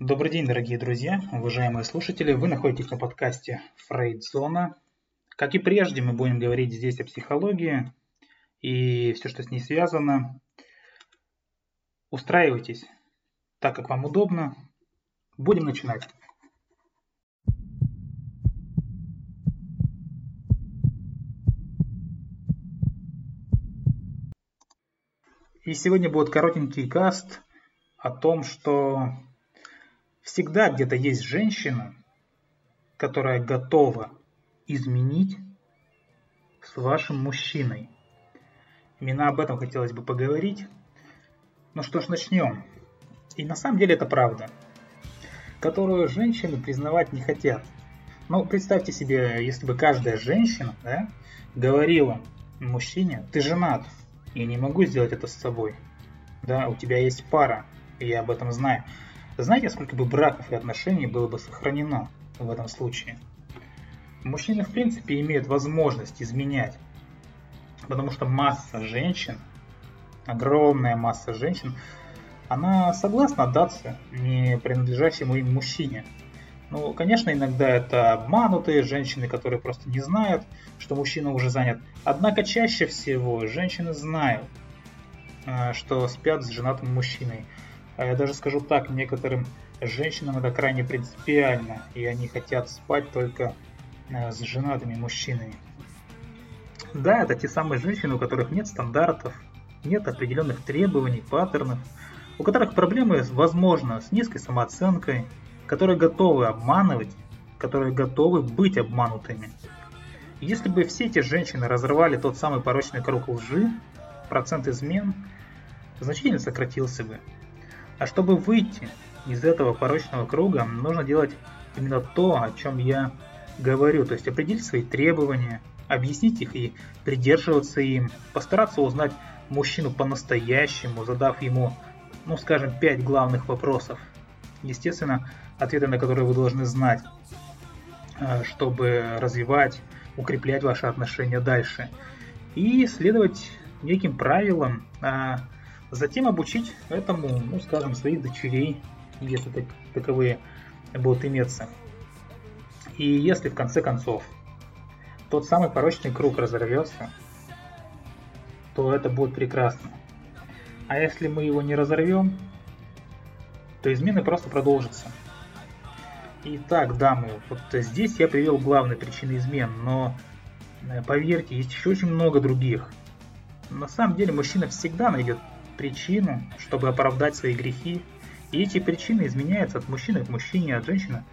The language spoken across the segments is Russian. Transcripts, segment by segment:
Добрый день, дорогие друзья, уважаемые слушатели. Вы находитесь на подкасте Фрейдзона. Как и прежде, мы будем говорить здесь о психологии и все, что с ней связано. Устраивайтесь так, как вам удобно. Будем начинать. И сегодня будет коротенький каст о том, что всегда где-то есть женщина, которая готова изменить с вашим мужчиной. Именно об этом хотелось бы поговорить. Ну что ж, начнем. И на самом деле это правда, которую женщины признавать не хотят. Ну, представьте себе, если бы каждая женщина да, говорила мужчине, ты женат, я не могу сделать это с собой. Да, у тебя есть пара, я об этом знаю. Знаете, сколько бы браков и отношений было бы сохранено в этом случае? Мужчины, в принципе, имеют возможность изменять, потому что масса женщин, огромная масса женщин, она согласна отдаться не принадлежащему им мужчине. Ну, конечно, иногда это обманутые женщины, которые просто не знают, что мужчина уже занят. Однако чаще всего женщины знают, э, что спят с женатым мужчиной. А я даже скажу так, некоторым женщинам это крайне принципиально, и они хотят спать только э, с женатыми мужчинами. Да, это те самые женщины, у которых нет стандартов, нет определенных требований, паттернов, у которых проблемы, возможно, с низкой самооценкой, которые готовы обманывать, которые готовы быть обманутыми. Если бы все эти женщины разрывали тот самый порочный круг лжи, процент измен значительно сократился бы. А чтобы выйти из этого порочного круга, нужно делать именно то, о чем я говорю, то есть определить свои требования, объяснить их и придерживаться им, постараться узнать мужчину по-настоящему, задав ему, ну скажем, пять главных вопросов. Естественно, ответы на которые вы должны знать, э, чтобы развивать, укреплять ваши отношения дальше. И следовать неким правилам, а Затем обучить этому, ну, скажем, своих дочерей, если так, таковые будут иметься. И если в конце концов тот самый порочный круг разорвется, то это будет прекрасно. А если мы его не разорвем, то измены просто продолжатся. Итак, дамы, вот здесь я привел главные причины измен, но э, поверьте, есть еще очень много других. На самом деле мужчина всегда найдет причину, чтобы оправдать свои грехи, и эти причины изменяются от мужчины к мужчине, от женщины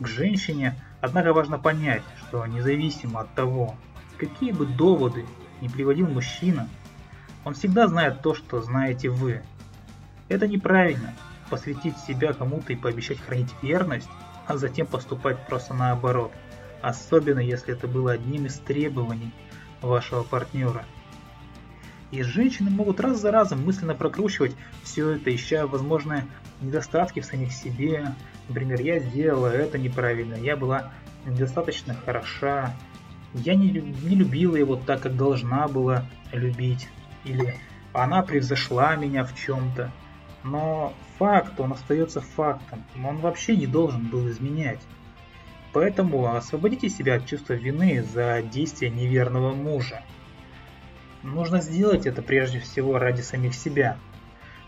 к женщине. Однако важно понять, что независимо от того, какие бы доводы не приводил мужчина, он всегда знает то, что знаете вы. Это неправильно посвятить себя кому-то и пообещать хранить верность, а затем поступать просто наоборот. Особенно если это было одним из требований вашего партнера. И женщины могут раз за разом мысленно прокручивать все это, ища возможные недостатки в самих себе. Например, я сделала это неправильно, я была недостаточно хороша, я не, не любила его так, как должна была любить, или она превзошла меня в чем-то. Но факт, он остается фактом, он вообще не должен был изменять. Поэтому освободите себя от чувства вины за действия неверного мужа. Нужно сделать это прежде всего ради самих себя.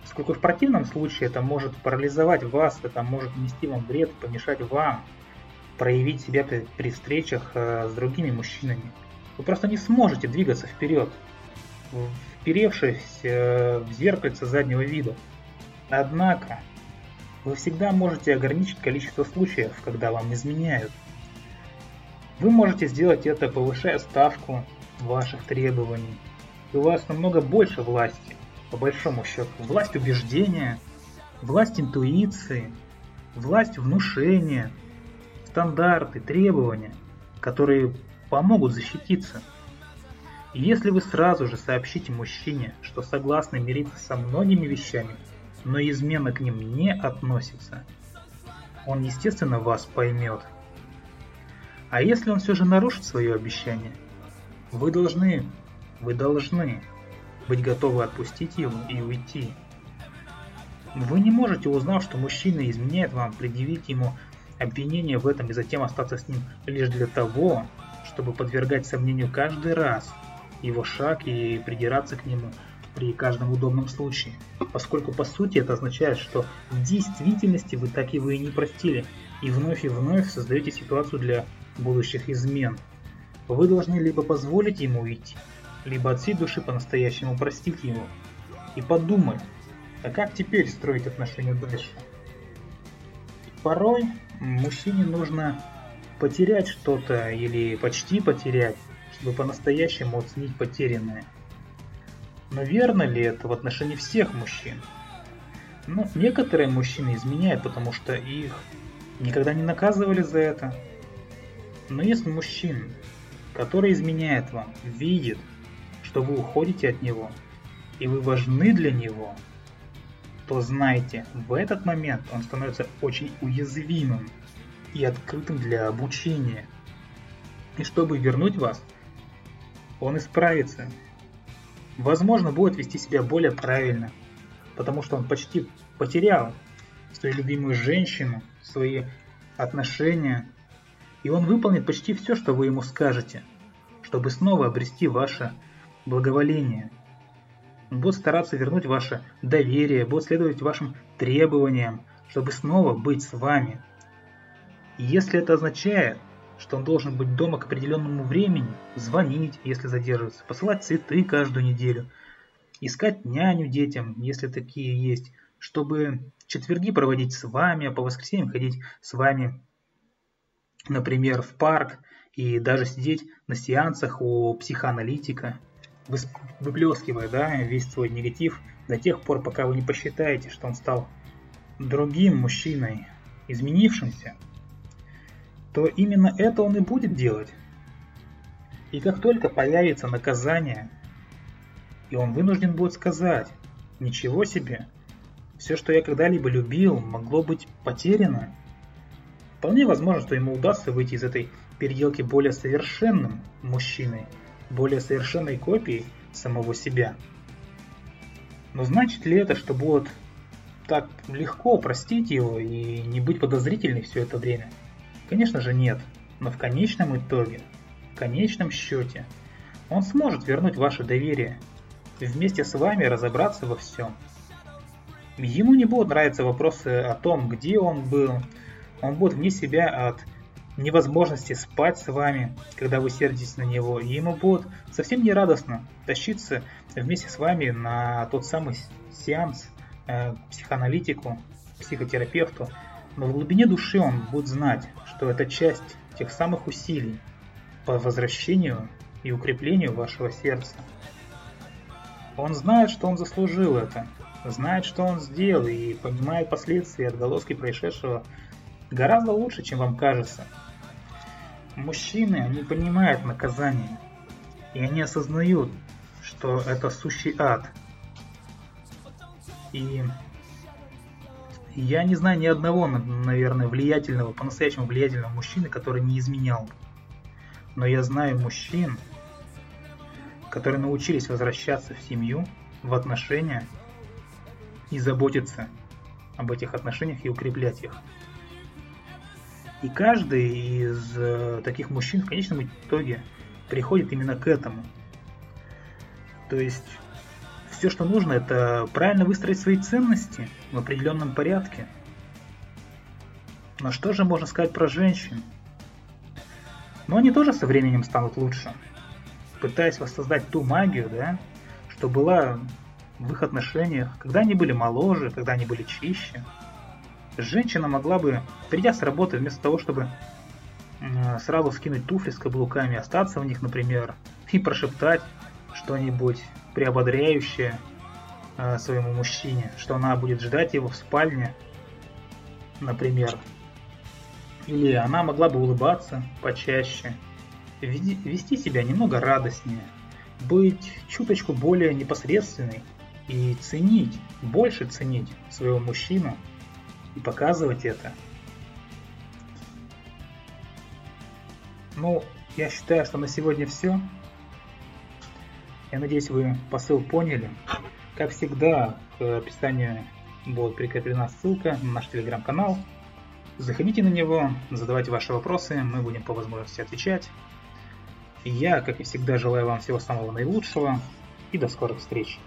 Поскольку в противном случае это может парализовать вас, это может нести вам вред, помешать вам проявить себя при, при встречах э, с другими мужчинами. Вы просто не сможете двигаться вперед, вперевшись э, в зеркальце заднего вида. Однако, вы всегда можете ограничить количество случаев, когда вам изменяют. Вы можете сделать это, повышая ставку ваших требований, у вас намного больше власти, по большому счету. Власть убеждения, власть интуиции, власть внушения, стандарты, требования, которые помогут защититься. И если вы сразу же сообщите мужчине, что согласны мириться со многими вещами, но измена к ним не относится, он, естественно, вас поймет. А если он все же нарушит свое обещание, вы должны вы должны быть готовы отпустить его и уйти. Вы не можете, узнав, что мужчина изменяет вам, предъявить ему обвинение в этом и затем остаться с ним лишь для того, чтобы подвергать сомнению каждый раз его шаг и придираться к нему при каждом удобном случае. Поскольку по сути это означает, что в действительности вы так его и не простили, и вновь и вновь создаете ситуацию для будущих измен. Вы должны либо позволить ему уйти, либо от всей души по-настоящему простить его. И подумать, а как теперь строить отношения дальше? Порой мужчине нужно потерять что-то или почти потерять, чтобы по-настоящему оценить потерянное. Но верно ли это в отношении всех мужчин? Ну, некоторые мужчины изменяют, потому что их никогда не наказывали за это. Но если мужчина, который изменяет вам, видит, что вы уходите от него, и вы важны для него, то знайте, в этот момент он становится очень уязвимым и открытым для обучения. И чтобы вернуть вас, он исправится. Возможно, будет вести себя более правильно, потому что он почти потерял свою любимую женщину, свои отношения, и он выполнит почти все, что вы ему скажете, чтобы снова обрести ваше благоволение. Он будет стараться вернуть ваше доверие, будет следовать вашим требованиям, чтобы снова быть с вами – если это означает, что он должен быть дома к определенному времени, звонить, если задерживается, посылать цветы каждую неделю, искать няню детям, если такие есть, чтобы четверги проводить с вами, а по воскресеньям ходить с вами, например, в парк и даже сидеть на сеансах у психоаналитика, выплескивая да, весь свой негатив до тех пор, пока вы не посчитаете, что он стал другим мужчиной, изменившимся, то именно это он и будет делать. И как только появится наказание, и он вынужден будет сказать, ничего себе, все, что я когда-либо любил, могло быть потеряно, вполне возможно, что ему удастся выйти из этой переделки более совершенным мужчиной, более совершенной копией самого себя. Но значит ли это, что будет так легко простить его и не быть подозрительной все это время? Конечно же нет, но в конечном итоге, в конечном счете, он сможет вернуть ваше доверие и вместе с вами разобраться во всем. Ему не будут нравиться вопросы о том, где он был, он будет вне себя от невозможности спать с вами, когда вы сердитесь на него, и ему будет совсем не радостно тащиться вместе с вами на тот самый сеанс э, психоаналитику, психотерапевту, но в глубине души он будет знать, что это часть тех самых усилий по возвращению и укреплению вашего сердца. Он знает, что он заслужил это, знает, что он сделал и понимает последствия отголоски происшедшего гораздо лучше, чем вам кажется. Мужчины, они понимают наказание, и они осознают, что это сущий ад. И я не знаю ни одного, наверное, влиятельного, по-настоящему влиятельного мужчины, который не изменял. Но я знаю мужчин, которые научились возвращаться в семью, в отношения и заботиться об этих отношениях и укреплять их. И каждый из э, таких мужчин в конечном итоге приходит именно к этому. То есть все, что нужно, это правильно выстроить свои ценности в определенном порядке. Но что же можно сказать про женщин? Но они тоже со временем станут лучше. Пытаясь воссоздать ту магию, да, что была в их отношениях, когда они были моложе, когда они были чище. Женщина могла бы, придя с работы, вместо того, чтобы сразу скинуть туфли с каблуками, остаться в них, например, и прошептать что-нибудь приободряющее э, своему мужчине, что она будет ждать его в спальне, например. Или она могла бы улыбаться почаще, вести себя немного радостнее, быть чуточку более непосредственной и ценить, больше ценить своего мужчину и показывать это. Ну, я считаю, что на сегодня все. Я надеюсь, вы посыл поняли. Как всегда, к описанию будет прикреплена ссылка на наш телеграм-канал. Заходите на него, задавайте ваши вопросы, мы будем по возможности отвечать. Я, как и всегда, желаю вам всего самого наилучшего и до скорых встреч.